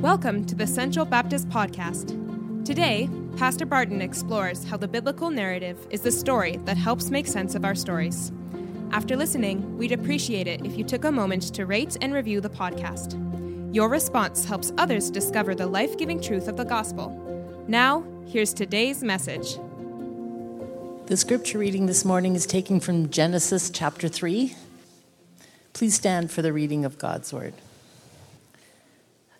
Welcome to the Central Baptist Podcast. Today, Pastor Barton explores how the biblical narrative is the story that helps make sense of our stories. After listening, we'd appreciate it if you took a moment to rate and review the podcast. Your response helps others discover the life giving truth of the gospel. Now, here's today's message. The scripture reading this morning is taken from Genesis chapter 3. Please stand for the reading of God's word.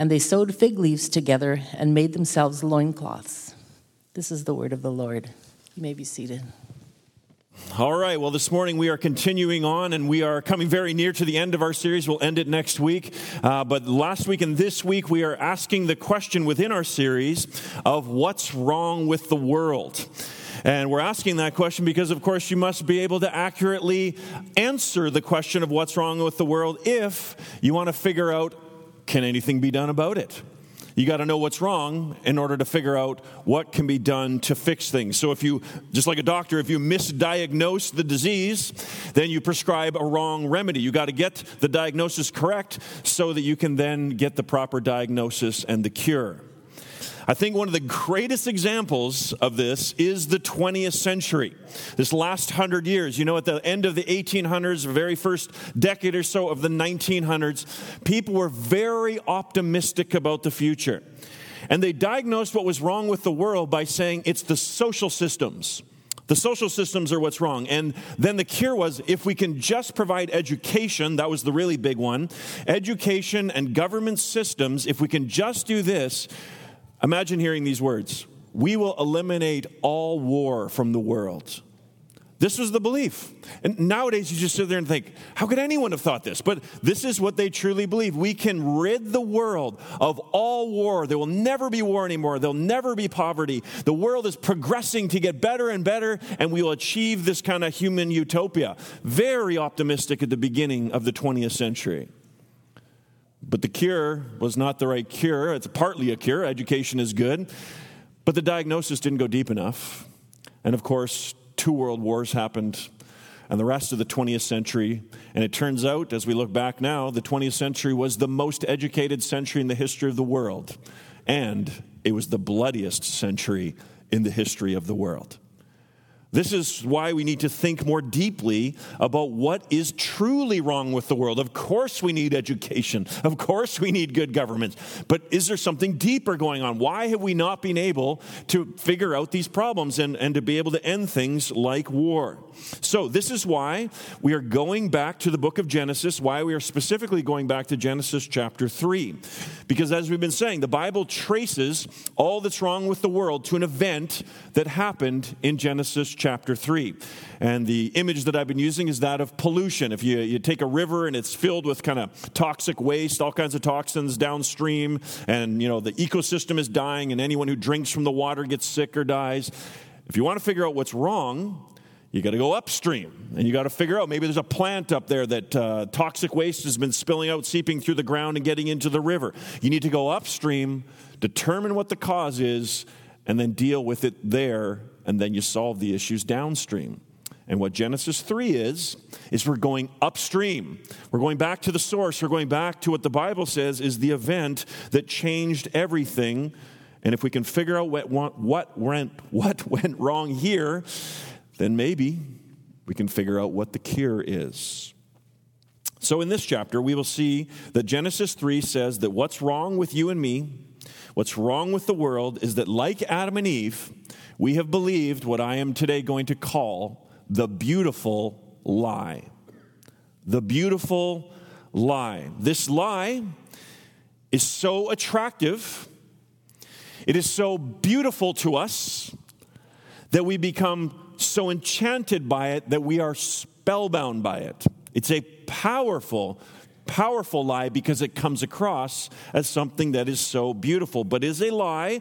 And they sewed fig leaves together and made themselves loincloths. This is the word of the Lord. You may be seated. All right, well, this morning we are continuing on and we are coming very near to the end of our series. We'll end it next week. Uh, but last week and this week we are asking the question within our series of what's wrong with the world. And we're asking that question because, of course, you must be able to accurately answer the question of what's wrong with the world if you want to figure out can anything be done about it? You got to know what's wrong in order to figure out what can be done to fix things. So, if you, just like a doctor, if you misdiagnose the disease, then you prescribe a wrong remedy. You got to get the diagnosis correct so that you can then get the proper diagnosis and the cure. I think one of the greatest examples of this is the 20th century. This last hundred years, you know, at the end of the 1800s, very first decade or so of the 1900s, people were very optimistic about the future. And they diagnosed what was wrong with the world by saying it's the social systems. The social systems are what's wrong. And then the cure was if we can just provide education, that was the really big one, education and government systems, if we can just do this, Imagine hearing these words We will eliminate all war from the world. This was the belief. And nowadays, you just sit there and think, how could anyone have thought this? But this is what they truly believe. We can rid the world of all war. There will never be war anymore. There'll never be poverty. The world is progressing to get better and better, and we will achieve this kind of human utopia. Very optimistic at the beginning of the 20th century. But the cure was not the right cure. It's partly a cure. Education is good. But the diagnosis didn't go deep enough. And of course, two world wars happened and the rest of the 20th century. And it turns out, as we look back now, the 20th century was the most educated century in the history of the world. And it was the bloodiest century in the history of the world. This is why we need to think more deeply about what is truly wrong with the world. Of course, we need education. Of course, we need good government. But is there something deeper going on? Why have we not been able to figure out these problems and, and to be able to end things like war? So, this is why we are going back to the book of Genesis, why we are specifically going back to Genesis chapter 3. Because as we've been saying, the Bible traces all that's wrong with the world to an event that happened in Genesis chapter 3. And the image that I've been using is that of pollution. If you, you take a river and it's filled with kind of toxic waste, all kinds of toxins downstream, and you know the ecosystem is dying, and anyone who drinks from the water gets sick or dies. If you want to figure out what's wrong, you got to go upstream and you got to figure out maybe there's a plant up there that uh, toxic waste has been spilling out, seeping through the ground, and getting into the river. You need to go upstream, determine what the cause is, and then deal with it there, and then you solve the issues downstream. And what Genesis 3 is, is we're going upstream. We're going back to the source. We're going back to what the Bible says is the event that changed everything. And if we can figure out what, what, went, what went wrong here, then maybe we can figure out what the cure is. So, in this chapter, we will see that Genesis 3 says that what's wrong with you and me, what's wrong with the world is that, like Adam and Eve, we have believed what I am today going to call the beautiful lie. The beautiful lie. This lie is so attractive, it is so beautiful to us that we become so enchanted by it that we are spellbound by it. It's a powerful, powerful lie because it comes across as something that is so beautiful, but is a lie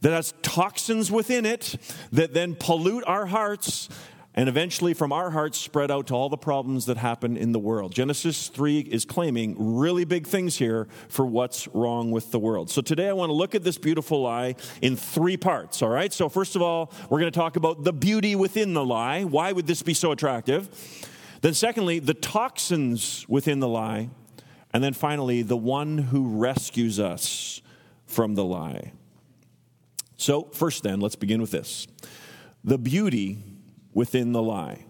that has toxins within it that then pollute our hearts and eventually from our hearts spread out to all the problems that happen in the world. Genesis 3 is claiming really big things here for what's wrong with the world. So today I want to look at this beautiful lie in three parts, all right? So first of all, we're going to talk about the beauty within the lie. Why would this be so attractive? Then secondly, the toxins within the lie. And then finally, the one who rescues us from the lie. So, first, then, let's begin with this the beauty within the lie.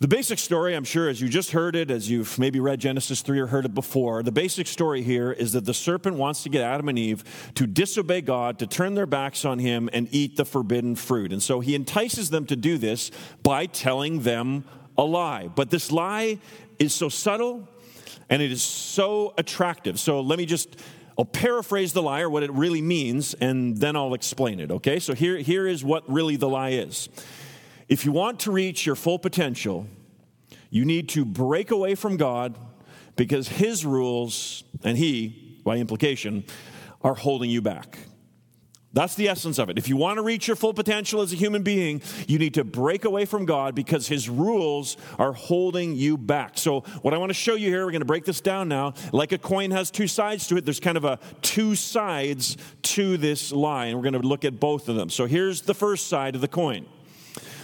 The basic story, I'm sure, as you just heard it, as you've maybe read Genesis 3 or heard it before, the basic story here is that the serpent wants to get Adam and Eve to disobey God, to turn their backs on him, and eat the forbidden fruit. And so he entices them to do this by telling them a lie. But this lie is so subtle and it is so attractive. So let me just I'll paraphrase the lie or what it really means, and then I'll explain it, okay? So here, here is what really the lie is. If you want to reach your full potential, you need to break away from God because His rules, and He, by implication, are holding you back. That's the essence of it. If you want to reach your full potential as a human being, you need to break away from God because His rules are holding you back. So, what I want to show you here, we're going to break this down now. Like a coin has two sides to it, there's kind of a two sides to this lie, and we're going to look at both of them. So, here's the first side of the coin.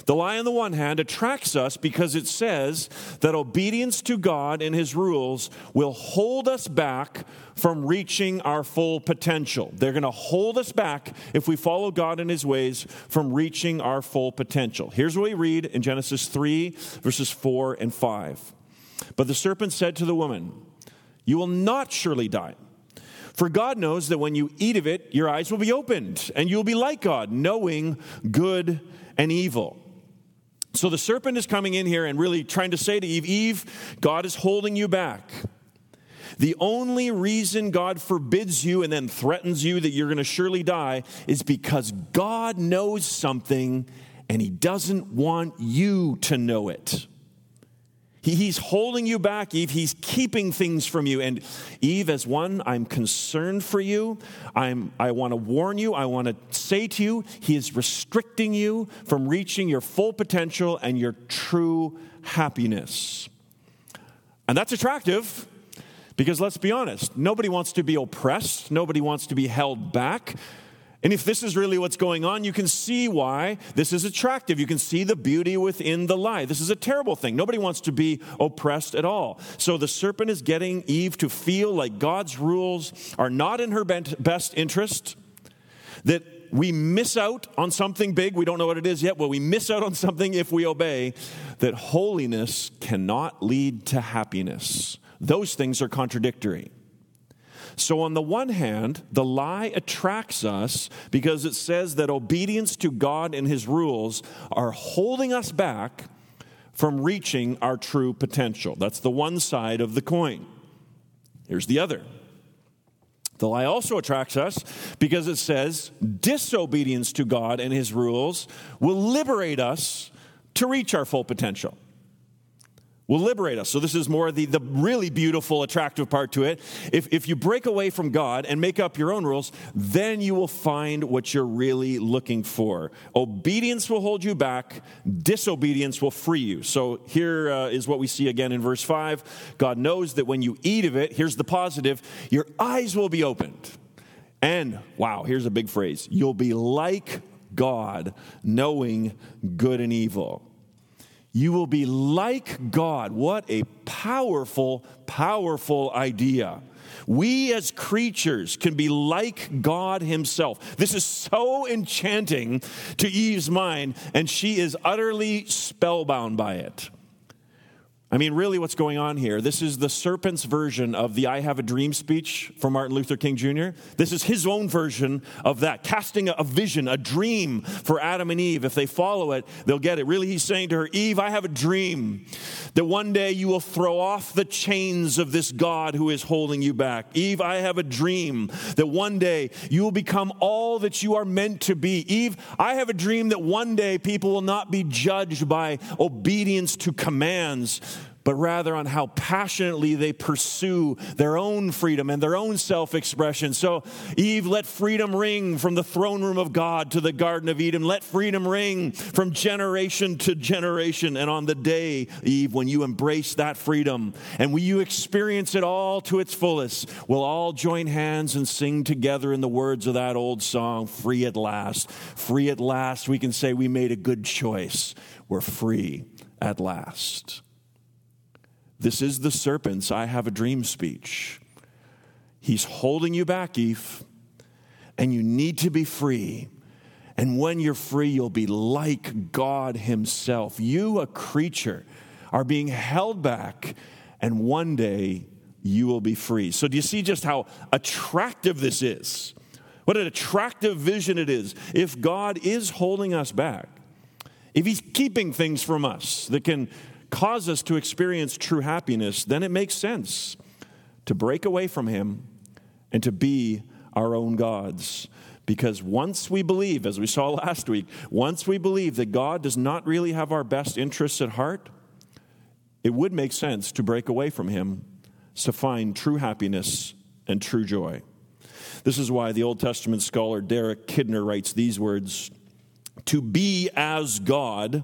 The lie, on the one hand, attracts us because it says that obedience to God and His rules will hold us back from reaching our full potential. They're going to hold us back if we follow God and His ways from reaching our full potential. Here's what we read in Genesis 3, verses 4 and 5. But the serpent said to the woman, You will not surely die. For God knows that when you eat of it, your eyes will be opened, and you will be like God, knowing good and evil. So the serpent is coming in here and really trying to say to Eve, Eve, God is holding you back. The only reason God forbids you and then threatens you that you're going to surely die is because God knows something and he doesn't want you to know it. He's holding you back, Eve. He's keeping things from you. And Eve, as one, I'm concerned for you. I'm, I want to warn you. I want to say to you, He is restricting you from reaching your full potential and your true happiness. And that's attractive because let's be honest, nobody wants to be oppressed, nobody wants to be held back. And if this is really what's going on, you can see why this is attractive. You can see the beauty within the lie. This is a terrible thing. Nobody wants to be oppressed at all. So the serpent is getting Eve to feel like God's rules are not in her best interest, that we miss out on something big. We don't know what it is yet. Well, we miss out on something if we obey, that holiness cannot lead to happiness. Those things are contradictory. So, on the one hand, the lie attracts us because it says that obedience to God and His rules are holding us back from reaching our true potential. That's the one side of the coin. Here's the other. The lie also attracts us because it says disobedience to God and His rules will liberate us to reach our full potential will liberate us. So, this is more the, the really beautiful, attractive part to it. If, if you break away from God and make up your own rules, then you will find what you're really looking for. Obedience will hold you back, disobedience will free you. So, here uh, is what we see again in verse 5 God knows that when you eat of it, here's the positive, your eyes will be opened. And, wow, here's a big phrase you'll be like God, knowing good and evil. You will be like God. What a powerful, powerful idea. We as creatures can be like God Himself. This is so enchanting to Eve's mind, and she is utterly spellbound by it. I mean, really, what's going on here? This is the serpent's version of the I Have a Dream speech from Martin Luther King Jr. This is his own version of that, casting a vision, a dream for Adam and Eve. If they follow it, they'll get it. Really, he's saying to her, Eve, I have a dream that one day you will throw off the chains of this God who is holding you back. Eve, I have a dream that one day you will become all that you are meant to be. Eve, I have a dream that one day people will not be judged by obedience to commands but rather on how passionately they pursue their own freedom and their own self expression. So, Eve, let freedom ring from the throne room of God to the Garden of Eden. Let freedom ring from generation to generation. And on the day, Eve, when you embrace that freedom and when you experience it all to its fullest, we'll all join hands and sing together in the words of that old song, Free at Last. Free at last, we can say we made a good choice. We're free at last. This is the serpent's I have a dream speech. He's holding you back, Eve, and you need to be free. And when you're free, you'll be like God Himself. You, a creature, are being held back, and one day you will be free. So, do you see just how attractive this is? What an attractive vision it is. If God is holding us back, if He's keeping things from us that can cause us to experience true happiness, then it makes sense to break away from Him and to be our own gods. Because once we believe, as we saw last week, once we believe that God does not really have our best interests at heart, it would make sense to break away from Him to find true happiness and true joy. This is why the Old Testament scholar Derek Kidner writes these words To be as God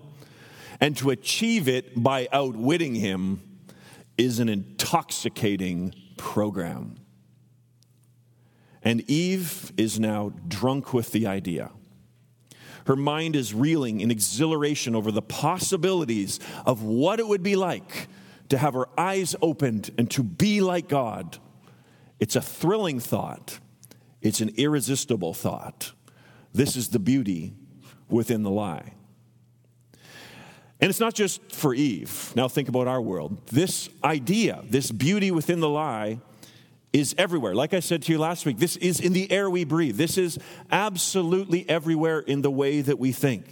and to achieve it by outwitting him is an intoxicating program. And Eve is now drunk with the idea. Her mind is reeling in exhilaration over the possibilities of what it would be like to have her eyes opened and to be like God. It's a thrilling thought, it's an irresistible thought. This is the beauty within the lie. And it's not just for Eve. Now think about our world. This idea, this beauty within the lie, is everywhere. Like I said to you last week, this is in the air we breathe. This is absolutely everywhere in the way that we think.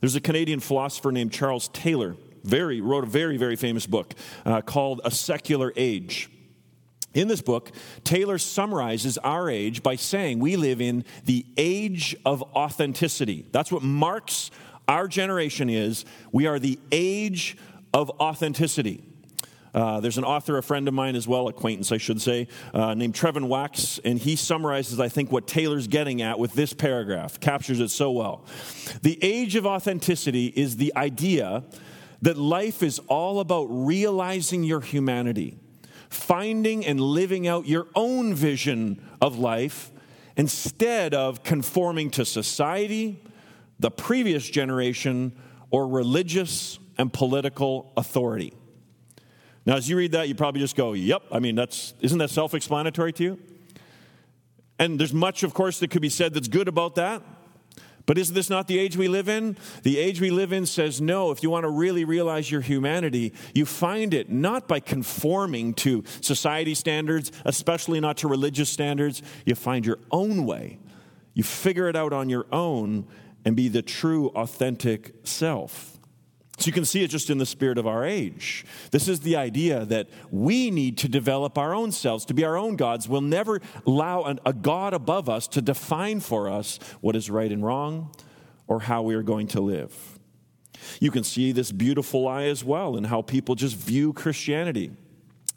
There's a Canadian philosopher named Charles Taylor, very wrote a very very famous book uh, called A Secular Age. In this book, Taylor summarizes our age by saying we live in the age of authenticity. That's what marks our generation is we are the age of authenticity. Uh, there's an author, a friend of mine as well, acquaintance, I should say, uh, named Trevin Wax, and he summarizes, I think, what Taylor's getting at with this paragraph, captures it so well. The age of authenticity is the idea that life is all about realizing your humanity, finding and living out your own vision of life instead of conforming to society the previous generation, or religious and political authority. Now, as you read that, you probably just go, yep, I mean, that's, isn't that self explanatory to you? And there's much, of course, that could be said that's good about that. But isn't this not the age we live in? The age we live in says no. If you want to really realize your humanity, you find it not by conforming to society standards, especially not to religious standards. You find your own way. You figure it out on your own, and be the true, authentic self. So you can see it just in the spirit of our age. This is the idea that we need to develop our own selves, to be our own gods. We'll never allow an, a God above us to define for us what is right and wrong or how we are going to live. You can see this beautiful lie as well in how people just view Christianity.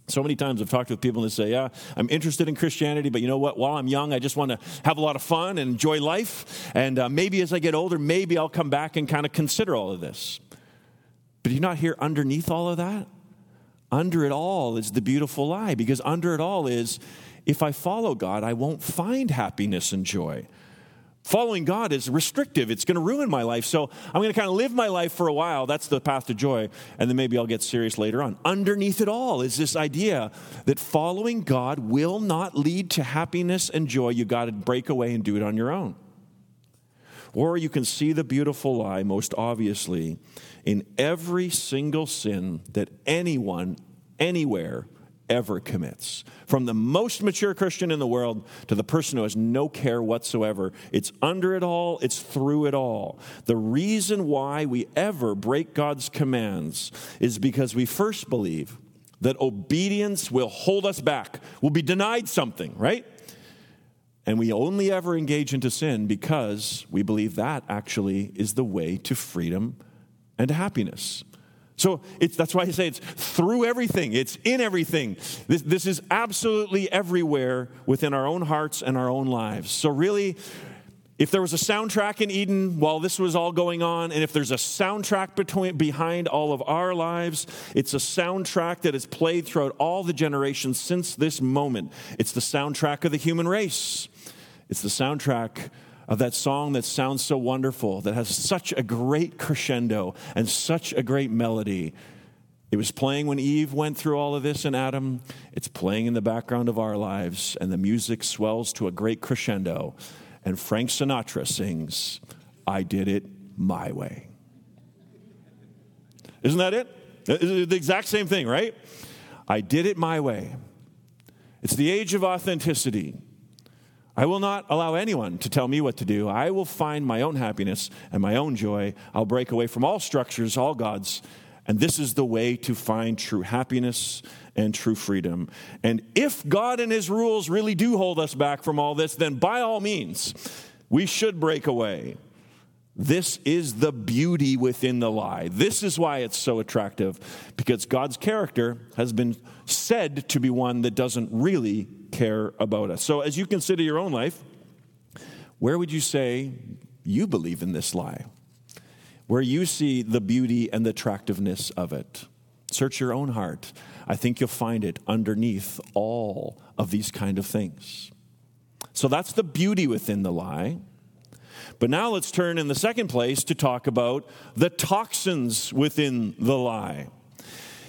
So many times I've talked with people and they say, Yeah, I'm interested in Christianity, but you know what? While I'm young, I just want to have a lot of fun and enjoy life. And uh, maybe as I get older, maybe I'll come back and kind of consider all of this. But do you not hear underneath all of that? Under it all is the beautiful lie, because under it all is if I follow God, I won't find happiness and joy following God is restrictive. It's going to ruin my life. So I'm going to kind of live my life for a while. That's the path to joy. And then maybe I'll get serious later on. Underneath it all is this idea that following God will not lead to happiness and joy. You got to break away and do it on your own. Or you can see the beautiful lie most obviously in every single sin that anyone, anywhere, ever commits. From the most mature Christian in the world to the person who has no care whatsoever. It's under it all, it's through it all. The reason why we ever break God's commands is because we first believe that obedience will hold us back, we'll be denied something, right? And we only ever engage into sin because we believe that actually is the way to freedom and happiness. So that's why I say it's through everything, it's in everything. This, this is absolutely everywhere within our own hearts and our own lives. So, really, if there was a soundtrack in Eden while this was all going on, and if there's a soundtrack between, behind all of our lives, it's a soundtrack that is played throughout all the generations since this moment. It's the soundtrack of the human race. It's the soundtrack of that song that sounds so wonderful, that has such a great crescendo and such a great melody. It was playing when Eve went through all of this and Adam. It's playing in the background of our lives, and the music swells to a great crescendo. And Frank Sinatra sings, I did it my way. Isn't that it? The exact same thing, right? I did it my way. It's the age of authenticity. I will not allow anyone to tell me what to do. I will find my own happiness and my own joy. I'll break away from all structures, all gods. And this is the way to find true happiness and true freedom. And if God and His rules really do hold us back from all this, then by all means, we should break away. This is the beauty within the lie. This is why it's so attractive, because God's character has been said to be one that doesn't really care about us. So, as you consider your own life, where would you say you believe in this lie? Where you see the beauty and the attractiveness of it? Search your own heart. I think you'll find it underneath all of these kind of things. So, that's the beauty within the lie. But now let's turn in the second place to talk about the toxins within the lie.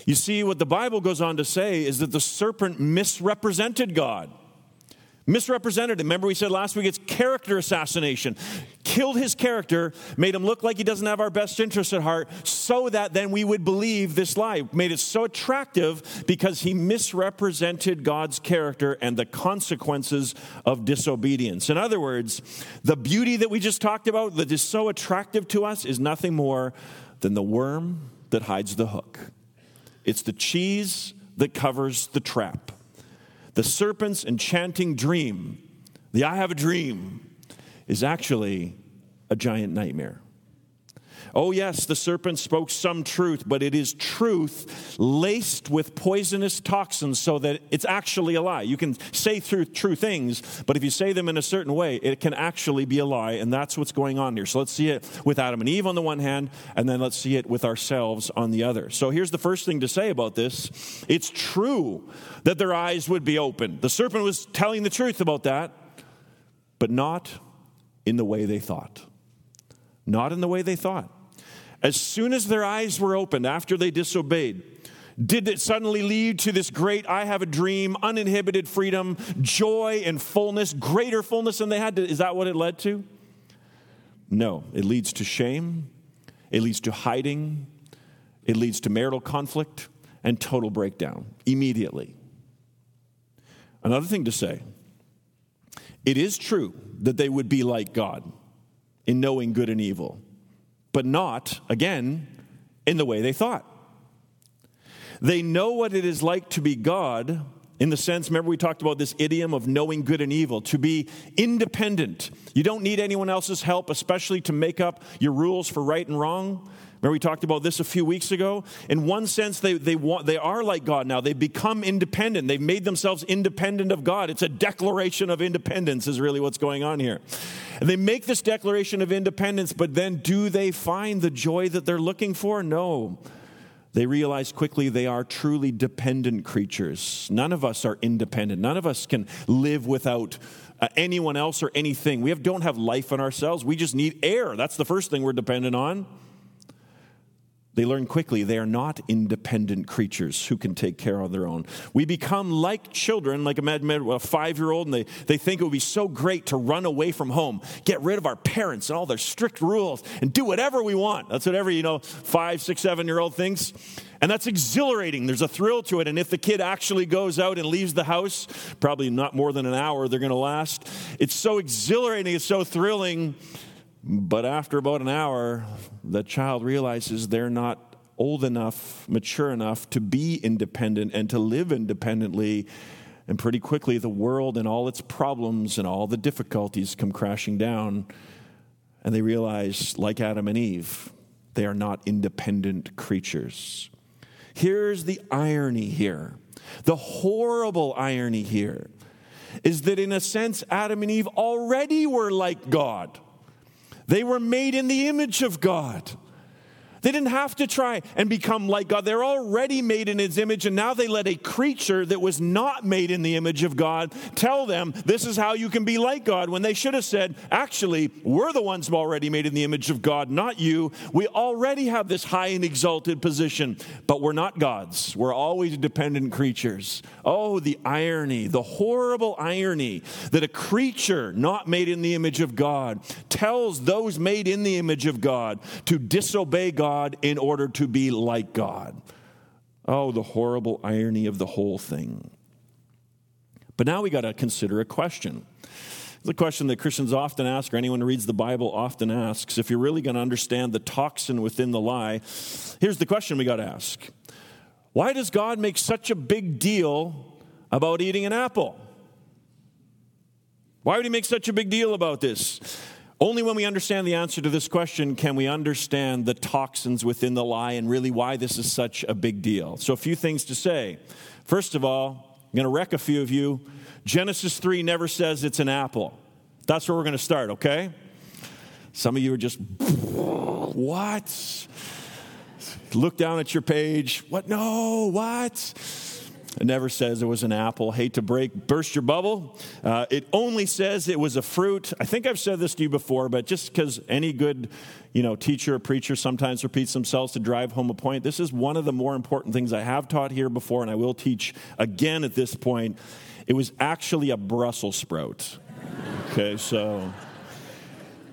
You see, what the Bible goes on to say is that the serpent misrepresented God. Misrepresented him. Remember, we said last week it's character assassination. Killed his character, made him look like he doesn't have our best interest at heart, so that then we would believe this lie. Made it so attractive because he misrepresented God's character and the consequences of disobedience. In other words, the beauty that we just talked about that is so attractive to us is nothing more than the worm that hides the hook. It's the cheese that covers the trap. The serpent's enchanting dream, the I have a dream, is actually a giant nightmare. Oh, yes, the serpent spoke some truth, but it is truth laced with poisonous toxins so that it's actually a lie. You can say through true things, but if you say them in a certain way, it can actually be a lie, and that's what's going on here. So let's see it with Adam and Eve on the one hand, and then let's see it with ourselves on the other. So here's the first thing to say about this it's true that their eyes would be open. The serpent was telling the truth about that, but not in the way they thought. Not in the way they thought. As soon as their eyes were opened after they disobeyed, did it suddenly lead to this great I have a dream, uninhibited freedom, joy and fullness, greater fullness than they had? To, is that what it led to? No, it leads to shame, it leads to hiding, it leads to marital conflict and total breakdown immediately. Another thing to say it is true that they would be like God in knowing good and evil but not, again, in the way they thought. They know what it is like to be God in the sense, remember, we talked about this idiom of knowing good and evil, to be independent. You don't need anyone else's help, especially to make up your rules for right and wrong. Remember, we talked about this a few weeks ago? In one sense, they, they, want, they are like God now. They've become independent. They've made themselves independent of God. It's a declaration of independence, is really what's going on here. And they make this declaration of independence, but then do they find the joy that they're looking for? No. They realize quickly they are truly dependent creatures. None of us are independent. None of us can live without uh, anyone else or anything. We have, don't have life in ourselves. We just need air. That's the first thing we're dependent on. They learn quickly they are not independent creatures who can take care of their own. We become like children, like a five year old, and they, they think it would be so great to run away from home, get rid of our parents and all their strict rules, and do whatever we want. That's what every, you know, five, six, seven year old thinks. And that's exhilarating. There's a thrill to it. And if the kid actually goes out and leaves the house, probably not more than an hour they're going to last, it's so exhilarating, it's so thrilling but after about an hour, the child realizes they're not old enough, mature enough to be independent and to live independently. And pretty quickly, the world and all its problems and all the difficulties come crashing down. And they realize, like Adam and Eve, they are not independent creatures. Here's the irony here the horrible irony here is that, in a sense, Adam and Eve already were like God. They were made in the image of God. They didn't have to try and become like God. They're already made in His image, and now they let a creature that was not made in the image of God tell them this is how you can be like God when they should have said, actually, we're the ones already made in the image of God, not you. We already have this high and exalted position, but we're not gods. We're always dependent creatures. Oh, the irony, the horrible irony that a creature not made in the image of God tells those made in the image of God to disobey God God in order to be like God. Oh, the horrible irony of the whole thing. But now we got to consider a question. The question that Christians often ask, or anyone who reads the Bible often asks, if you're really going to understand the toxin within the lie, here's the question we got to ask Why does God make such a big deal about eating an apple? Why would he make such a big deal about this? Only when we understand the answer to this question can we understand the toxins within the lie and really why this is such a big deal. So, a few things to say. First of all, I'm going to wreck a few of you. Genesis 3 never says it's an apple. That's where we're going to start, okay? Some of you are just, what? Look down at your page. What? No, what? It never says it was an apple. Hate to break, burst your bubble. Uh, it only says it was a fruit. I think I've said this to you before, but just because any good, you know, teacher or preacher sometimes repeats themselves to drive home a point, this is one of the more important things I have taught here before, and I will teach again at this point. It was actually a Brussels sprout. Okay, so.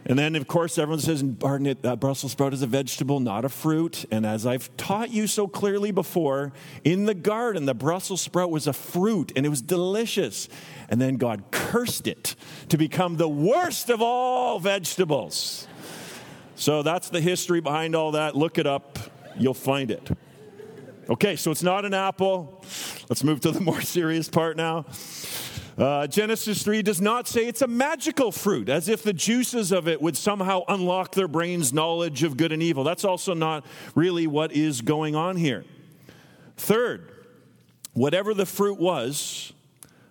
And then, of course, everyone says, uh, Brussels sprout is a vegetable, not a fruit. And as I've taught you so clearly before, in the garden, the Brussels sprout was a fruit and it was delicious. And then God cursed it to become the worst of all vegetables. So that's the history behind all that. Look it up, you'll find it. Okay, so it's not an apple. Let's move to the more serious part now. Uh, Genesis 3 does not say it's a magical fruit, as if the juices of it would somehow unlock their brain's knowledge of good and evil. That's also not really what is going on here. Third, whatever the fruit was,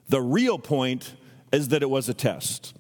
the real point is that it was a test.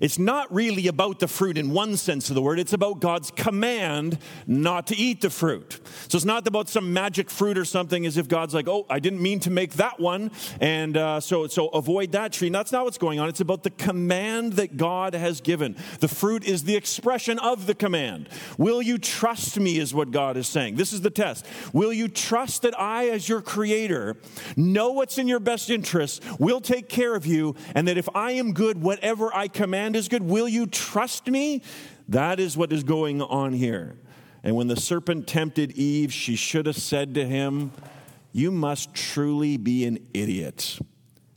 It's not really about the fruit in one sense of the word, it's about God's command not to eat the fruit. So it's not about some magic fruit or something as if God's like, oh, I didn't mean to make that one, and uh, so, so avoid that tree. That's not what's going on. It's about the command that God has given. The fruit is the expression of the command. Will you trust me, is what God is saying. This is the test. Will you trust that I, as your creator, know what's in your best interest, will take care of you, and that if I am good, whatever I command, is good. Will you trust me? That is what is going on here. And when the serpent tempted Eve, she should have said to him, You must truly be an idiot.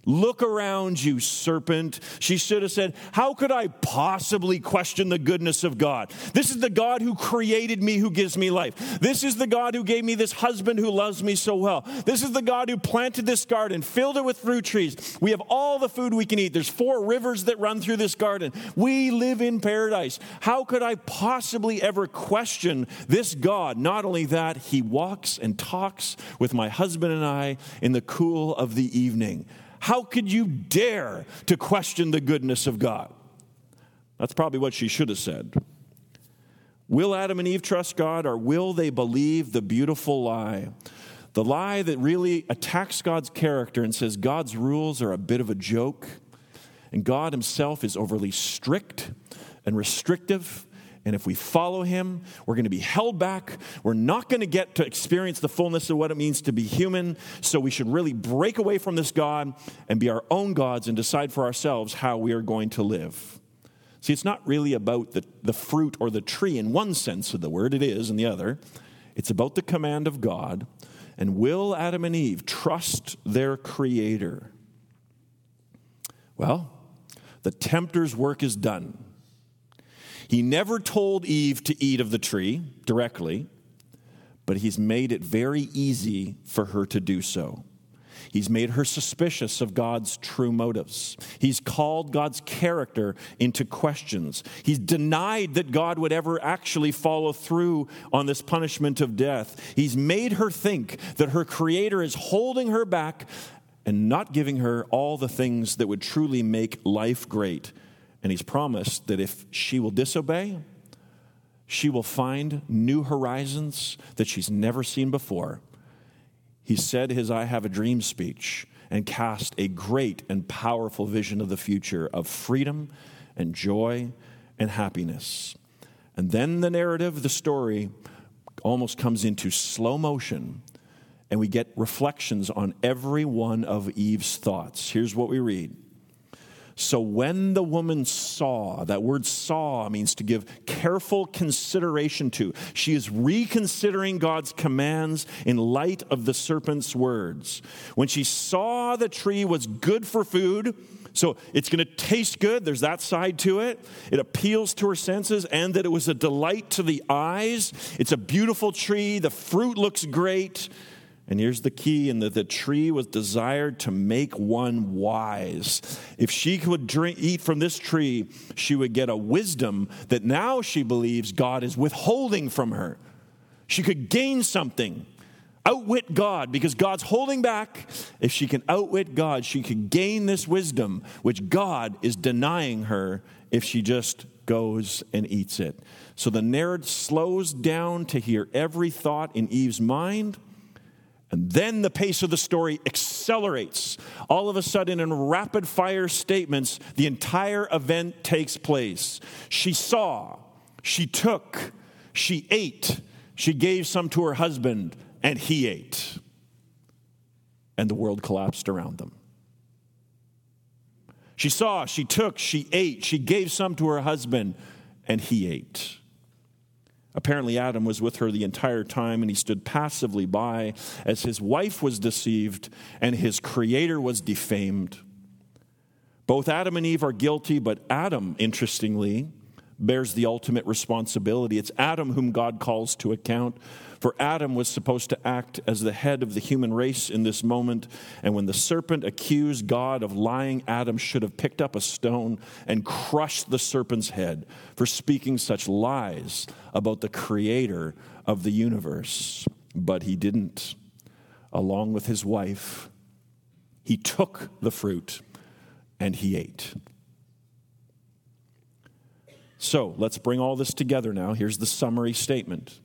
Look around you, serpent. She should have said, How could I possibly question the goodness of God? This is the God who created me, who gives me life. This is the God who gave me this husband who loves me so well. This is the God who planted this garden, filled it with fruit trees. We have all the food we can eat. There's four rivers that run through this garden. We live in paradise. How could I possibly ever question this God? Not only that, he walks and talks with my husband and I in the cool of the evening. How could you dare to question the goodness of God? That's probably what she should have said. Will Adam and Eve trust God or will they believe the beautiful lie? The lie that really attacks God's character and says God's rules are a bit of a joke and God Himself is overly strict and restrictive And if we follow him, we're going to be held back. We're not going to get to experience the fullness of what it means to be human. So we should really break away from this God and be our own gods and decide for ourselves how we are going to live. See, it's not really about the, the fruit or the tree in one sense of the word, it is in the other. It's about the command of God. And will Adam and Eve trust their Creator? Well, the tempter's work is done. He never told Eve to eat of the tree directly, but he's made it very easy for her to do so. He's made her suspicious of God's true motives. He's called God's character into questions. He's denied that God would ever actually follow through on this punishment of death. He's made her think that her Creator is holding her back and not giving her all the things that would truly make life great. And He's promised that if she will disobey, she will find new horizons that she's never seen before he said his I Have a Dream speech and cast a great and powerful vision of the future of freedom and joy and happiness. And then the narrative, the story, almost comes into slow motion, and we get reflections on every one of Eve's thoughts. Here's what we read so when the woman saw, that word saw means to give careful consideration to. She is reconsidering God's commands in light of the serpent's words. When she saw the tree was good for food, so it's going to taste good, there's that side to it. It appeals to her senses, and that it was a delight to the eyes. It's a beautiful tree, the fruit looks great. And here's the key in that the tree was desired to make one wise. If she could drink, eat from this tree, she would get a wisdom that now she believes God is withholding from her. She could gain something, outwit God, because God's holding back. If she can outwit God, she could gain this wisdom, which God is denying her if she just goes and eats it. So the narrative slows down to hear every thought in Eve's mind and then the pace of the story accelerates. All of a sudden, in rapid fire statements, the entire event takes place. She saw, she took, she ate, she gave some to her husband, and he ate. And the world collapsed around them. She saw, she took, she ate, she gave some to her husband, and he ate. Apparently, Adam was with her the entire time, and he stood passively by as his wife was deceived and his creator was defamed. Both Adam and Eve are guilty, but Adam, interestingly, bears the ultimate responsibility. It's Adam whom God calls to account for Adam was supposed to act as the head of the human race in this moment. And when the serpent accused God of lying, Adam should have picked up a stone and crushed the serpent's head for speaking such lies about the creator of the universe. But he didn't. Along with his wife, he took the fruit and he ate. So let's bring all this together now. Here's the summary statement.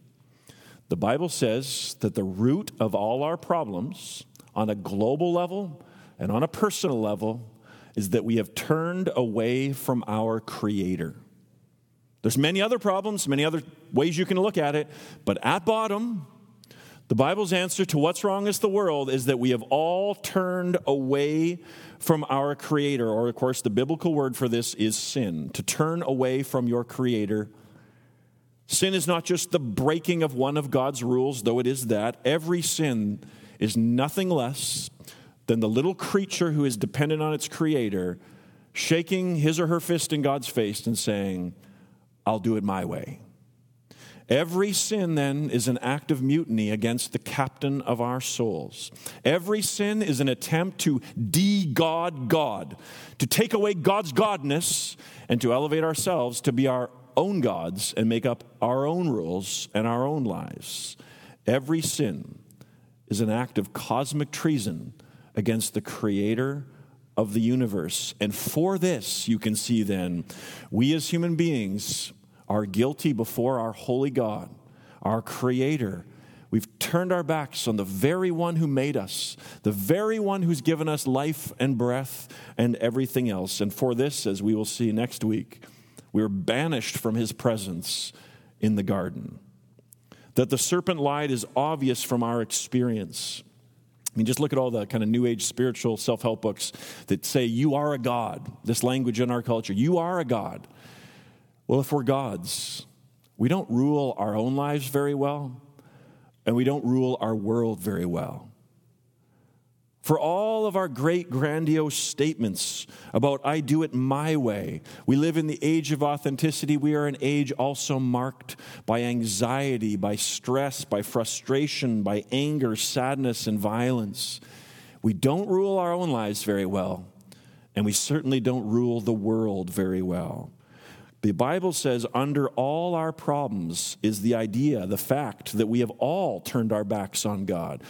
The Bible says that the root of all our problems on a global level and on a personal level is that we have turned away from our Creator. There's many other problems, many other ways you can look at it, but at bottom, the Bible's answer to what's wrong with the world is that we have all turned away from our Creator, or of course, the biblical word for this is sin. To turn away from your Creator Sin is not just the breaking of one of God's rules, though it is that. Every sin is nothing less than the little creature who is dependent on its creator shaking his or her fist in God's face and saying, I'll do it my way. Every sin, then, is an act of mutiny against the captain of our souls. Every sin is an attempt to de God God, to take away God's godness and to elevate ourselves to be our own gods and make up our own rules and our own lives. Every sin is an act of cosmic treason against the creator of the universe. And for this, you can see then, we as human beings are guilty before our holy God, our creator. We've turned our backs on the very one who made us, the very one who's given us life and breath and everything else. And for this, as we will see next week, We were banished from his presence in the garden. That the serpent lied is obvious from our experience. I mean, just look at all the kind of new age spiritual self help books that say, You are a God. This language in our culture, you are a God. Well, if we're gods, we don't rule our own lives very well, and we don't rule our world very well. For all of our great, grandiose statements about, I do it my way, we live in the age of authenticity. We are an age also marked by anxiety, by stress, by frustration, by anger, sadness, and violence. We don't rule our own lives very well, and we certainly don't rule the world very well. The Bible says, under all our problems is the idea, the fact that we have all turned our backs on God.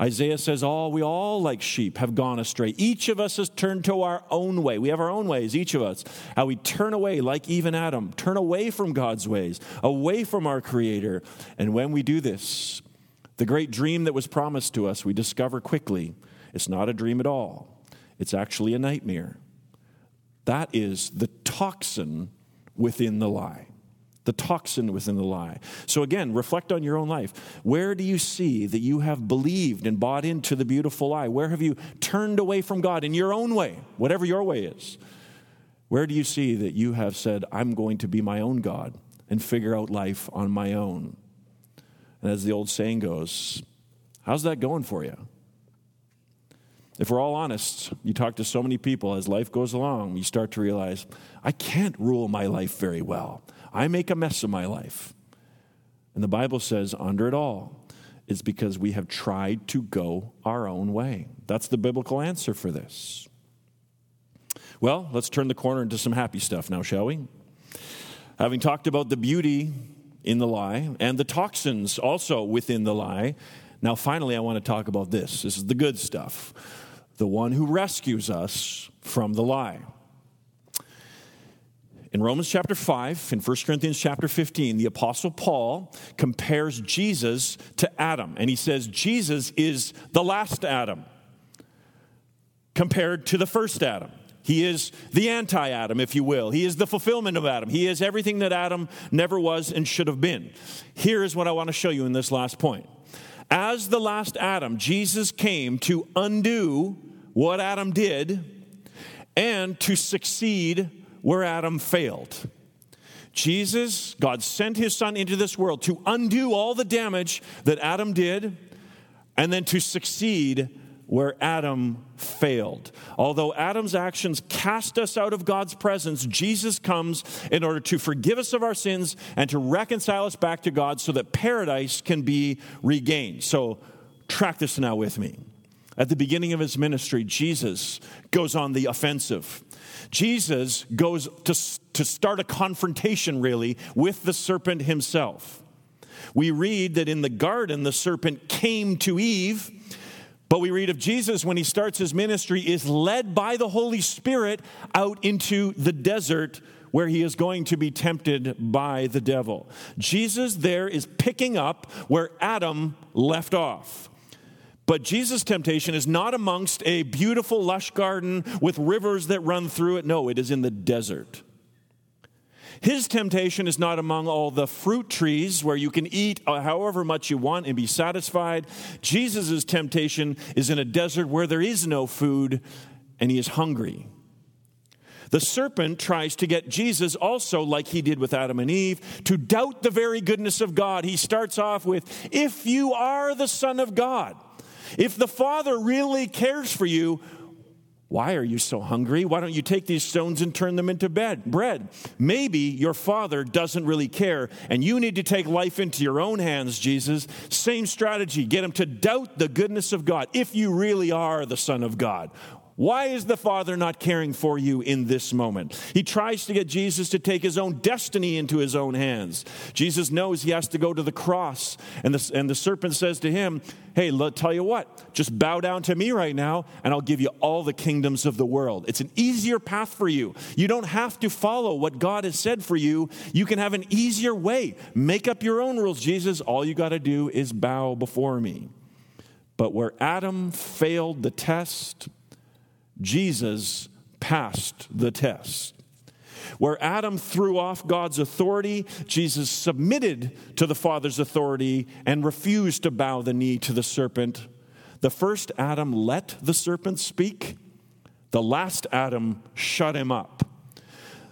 Isaiah says, All we all like sheep have gone astray. Each of us has turned to our own way. We have our own ways, each of us. How we turn away, like even Adam, turn away from God's ways, away from our Creator. And when we do this, the great dream that was promised to us, we discover quickly it's not a dream at all. It's actually a nightmare. That is the toxin within the lie the toxin within the lie. So, again, reflect on your own life. Where do you see that you have believed and bought into the beautiful lie? Where have you turned away from God in your own way, whatever your way is? Where do you see that you have said, I'm going to be my own God and figure out life on my own? And as the old saying goes, how's that going for you? If we're all honest, you talk to so many people as life goes along, you start to realize, I can't rule my life very well. I make a mess of my life. And the Bible says, under it all, is because we have tried to go our own way. That's the biblical answer for this. Well, let's turn the corner into some happy stuff now, shall we? Having talked about the beauty in the lie and the toxins also within the lie, now finally I want to talk about this. This is the good stuff. The one who rescues us from the lie. In Romans chapter 5, in 1 Corinthians chapter 15, the Apostle Paul compares Jesus to Adam, and he says Jesus is the last Adam compared to the first Adam. He is the anti Adam, if you will. He is the fulfillment of Adam. He is everything that Adam never was and should have been. Here is what I want to show you in this last point. As the last Adam, Jesus came to undo what Adam did and to succeed where Adam failed. Jesus, God sent his son into this world to undo all the damage that Adam did and then to succeed where Adam failed. Although Adam's actions cast us out of God's presence, Jesus comes in order to forgive us of our sins and to reconcile us back to God so that paradise can be regained. So, track this now with me. At the beginning of his ministry, Jesus goes on the offensive. Jesus goes to, to start a confrontation, really, with the serpent himself. We read that in the garden, the serpent came to Eve, but we read of Jesus when he starts his ministry, is led by the Holy Spirit out into the desert where he is going to be tempted by the devil. Jesus there is picking up where Adam left off. But Jesus' temptation is not amongst a beautiful, lush garden with rivers that run through it. No, it is in the desert. His temptation is not among all the fruit trees where you can eat however much you want and be satisfied. Jesus' temptation is in a desert where there is no food and he is hungry. The serpent tries to get Jesus also, like he did with Adam and Eve, to doubt the very goodness of God. He starts off with, If you are the Son of God. If the Father really cares for you, why are you so hungry? Why don't you take these stones and turn them into bed, bread? Maybe your father doesn't really care and you need to take life into your own hands, Jesus. Same strategy. Get him to doubt the goodness of God if you really are the Son of God. Why is the Father not caring for you in this moment? He tries to get Jesus to take his own destiny into his own hands. Jesus knows he has to go to the cross. And the, and the serpent says to him, Hey, let tell you what, just bow down to me right now, and I'll give you all the kingdoms of the world. It's an easier path for you. You don't have to follow what God has said for you. You can have an easier way. Make up your own rules, Jesus. All you got to do is bow before me. But where Adam failed the test, Jesus passed the test. Where Adam threw off God's authority, Jesus submitted to the Father's authority and refused to bow the knee to the serpent. The first Adam let the serpent speak, the last Adam shut him up.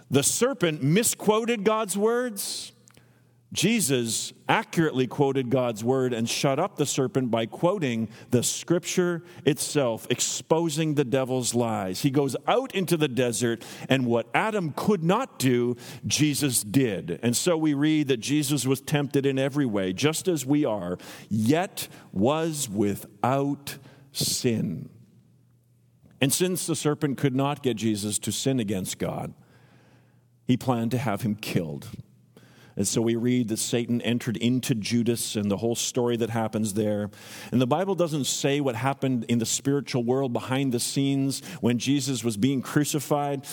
The serpent misquoted God's words. Jesus accurately quoted God's word and shut up the serpent by quoting the scripture itself, exposing the devil's lies. He goes out into the desert, and what Adam could not do, Jesus did. And so we read that Jesus was tempted in every way, just as we are, yet was without sin. And since the serpent could not get Jesus to sin against God, he planned to have him killed. And so we read that Satan entered into Judas and the whole story that happens there. And the Bible doesn't say what happened in the spiritual world behind the scenes when Jesus was being crucified.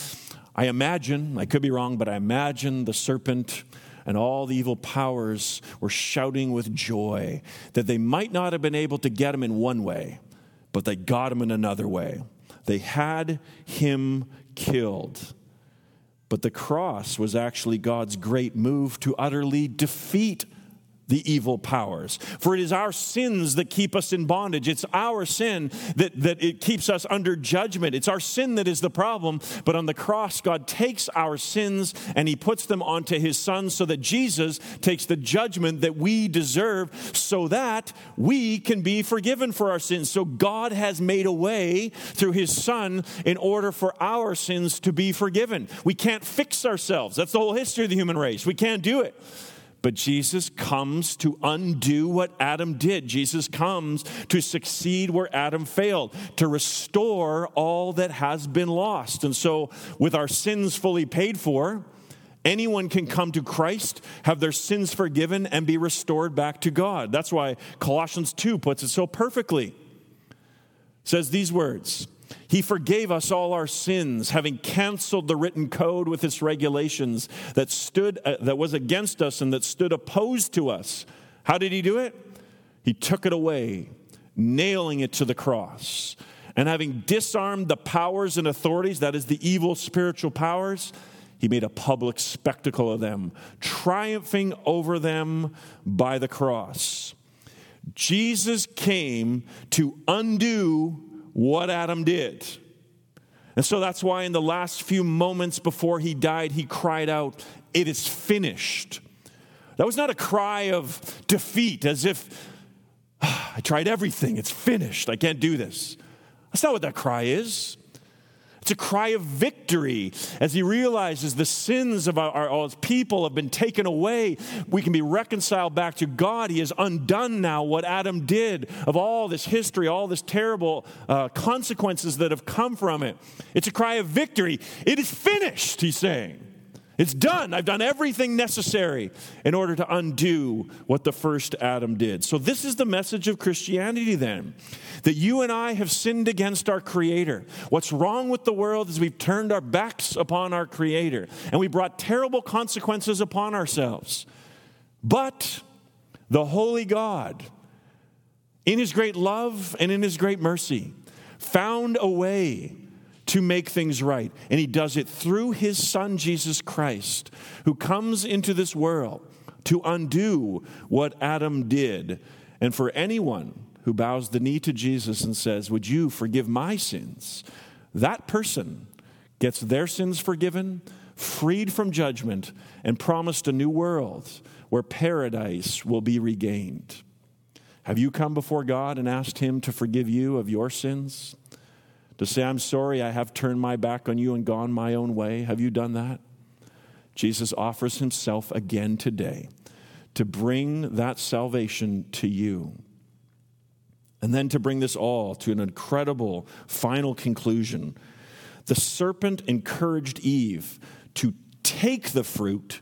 I imagine, I could be wrong, but I imagine the serpent and all the evil powers were shouting with joy that they might not have been able to get him in one way, but they got him in another way. They had him killed. But the cross was actually God's great move to utterly defeat the evil powers. For it is our sins that keep us in bondage. It's our sin that, that it keeps us under judgment. It's our sin that is the problem. But on the cross, God takes our sins and He puts them onto His Son so that Jesus takes the judgment that we deserve so that we can be forgiven for our sins. So God has made a way through His Son in order for our sins to be forgiven. We can't fix ourselves. That's the whole history of the human race. We can't do it. But Jesus comes to undo what Adam did. Jesus comes to succeed where Adam failed, to restore all that has been lost. And so, with our sins fully paid for, anyone can come to Christ, have their sins forgiven, and be restored back to God. That's why Colossians 2 puts it so perfectly. It says these words he forgave us all our sins, having canceled the written code with its regulations that stood uh, that was against us and that stood opposed to us. How did he do it? He took it away, nailing it to the cross. And having disarmed the powers and authorities, that is the evil spiritual powers, he made a public spectacle of them, triumphing over them by the cross. Jesus came to undo what Adam did. And so that's why in the last few moments before he died, he cried out, It is finished. That was not a cry of defeat, as if, ah, I tried everything, it's finished, I can't do this. That's not what that cry is. It's a cry of victory as he realizes the sins of our, our, people have been taken away. We can be reconciled back to God. He has undone now what Adam did of all this history, all this terrible uh, consequences that have come from it. It's a cry of victory. It is finished, he's saying. It's done. I've done everything necessary in order to undo what the first Adam did. So, this is the message of Christianity then that you and I have sinned against our Creator. What's wrong with the world is we've turned our backs upon our Creator and we brought terrible consequences upon ourselves. But the Holy God, in His great love and in His great mercy, found a way to make things right. And he does it through his son, Jesus Christ, who comes into this world to undo what Adam did. And for anyone who bows the knee to Jesus and says, Would you forgive my sins? That person gets their sins forgiven, freed from judgment, and promised a new world where paradise will be regained. Have you come before God and asked Him to forgive you of your sins? To say, I'm sorry, I have turned my back on you and gone my own way. Have you done that? Jesus offers himself again today to bring that salvation to you. And then to bring this all to an incredible final conclusion. The serpent encouraged Eve to take the fruit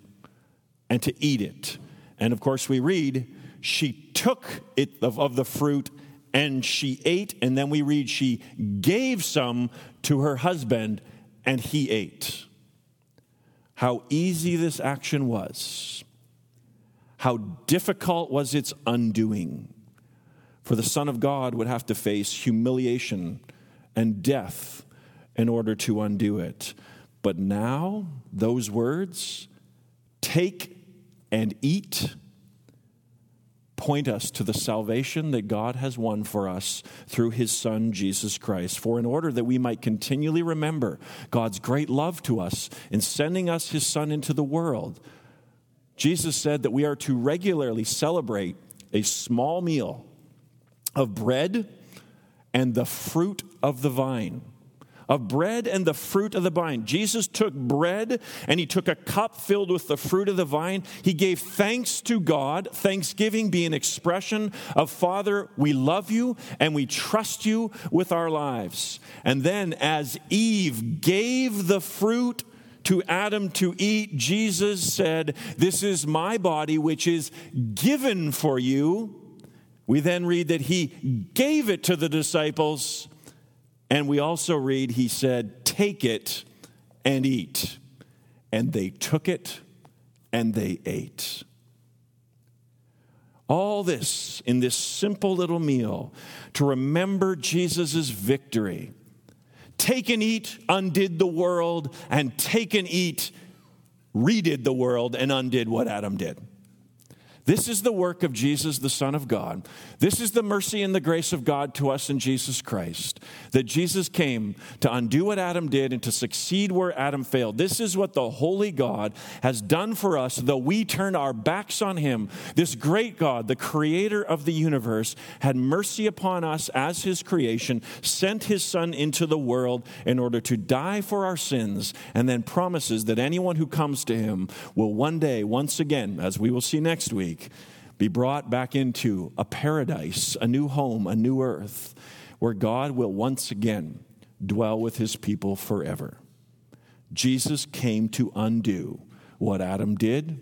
and to eat it. And of course, we read, she took it of, of the fruit and she ate, and then we read she gave some to her husband, and he ate. How easy this action was. How difficult was its undoing. For the Son of God would have to face humiliation and death in order to undo it. But now, those words, take and eat, point us to the salvation that God has won for us through his Son, Jesus Christ. For in order that we might continually remember God's great love to us in sending us his Son into the world, Jesus said that we are to regularly celebrate a small meal of bread and the fruit of the vine of bread and the fruit of the vine. Jesus took bread and he took a cup filled with the fruit of the vine. He gave thanks to God, thanksgiving being an expression of Father, we love you and we trust you with our lives. And then as Eve gave the fruit to Adam to eat, Jesus said, This is my body, which is given for you. We then read that he gave it to the disciples and we also read, he said, Take it and eat. And they took it and they ate. All this in this simple little meal to remember Jesus' victory. Take and eat undid the world, and take and eat redid the world and undid what Adam did. This is the work of Jesus, the Son of God. This is the mercy and the grace of God to us in Jesus Christ. That Jesus came to undo what Adam did and to succeed where Adam failed. This is what the Holy God has done for us, though we turn our backs on Him. This great God, the creator of the universe, had mercy upon us as His creation, sent His Son into the world in order to die for our sins, and then promises that anyone who comes to Him will one day, once again, as we will see next week, be brought back into a paradise, a new home, a new earth, where God will once again dwell with his people forever. Jesus came to undo what Adam did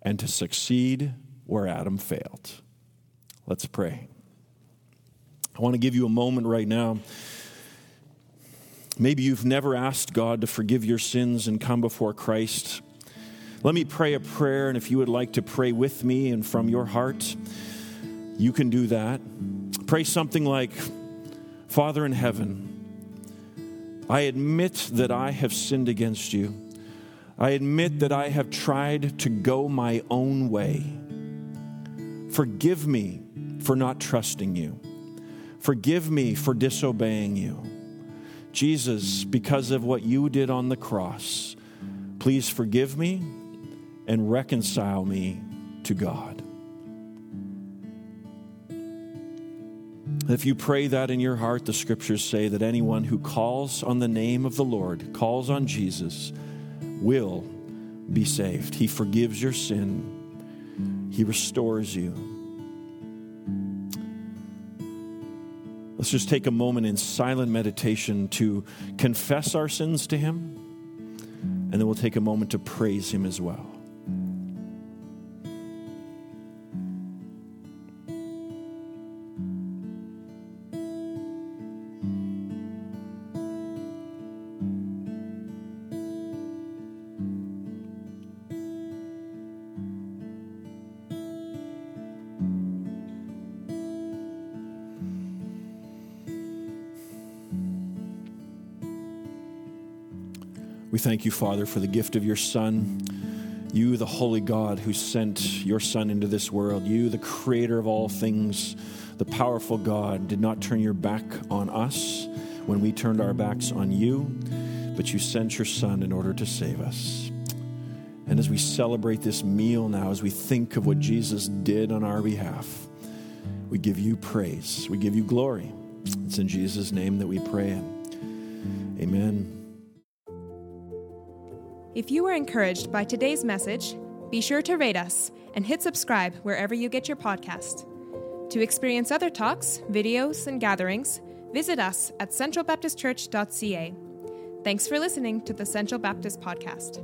and to succeed where Adam failed. Let's pray. I want to give you a moment right now. Maybe you've never asked God to forgive your sins and come before Christ. Let me pray a prayer, and if you would like to pray with me and from your heart, you can do that. Pray something like Father in heaven, I admit that I have sinned against you. I admit that I have tried to go my own way. Forgive me for not trusting you. Forgive me for disobeying you. Jesus, because of what you did on the cross, please forgive me and reconcile me to God. If you pray that in your heart, the scriptures say that anyone who calls on the name of the Lord, calls on Jesus, will be saved. He forgives your sin, He restores you. Let's just take a moment in silent meditation to confess our sins to Him, and then we'll take a moment to praise Him as well. We thank you, Father, for the gift of your Son. You, the holy God who sent your Son into this world. You, the creator of all things, the powerful God, did not turn your back on us when we turned our backs on you, but you sent your Son in order to save us. And as we celebrate this meal now, as we think of what Jesus did on our behalf, we give you praise. We give you glory. It's in Jesus' name that we pray. Amen. If you were encouraged by today's message, be sure to rate us and hit subscribe wherever you get your podcast. To experience other talks, videos, and gatherings, visit us at centralbaptistchurch.ca. Thanks for listening to the Central Baptist Podcast.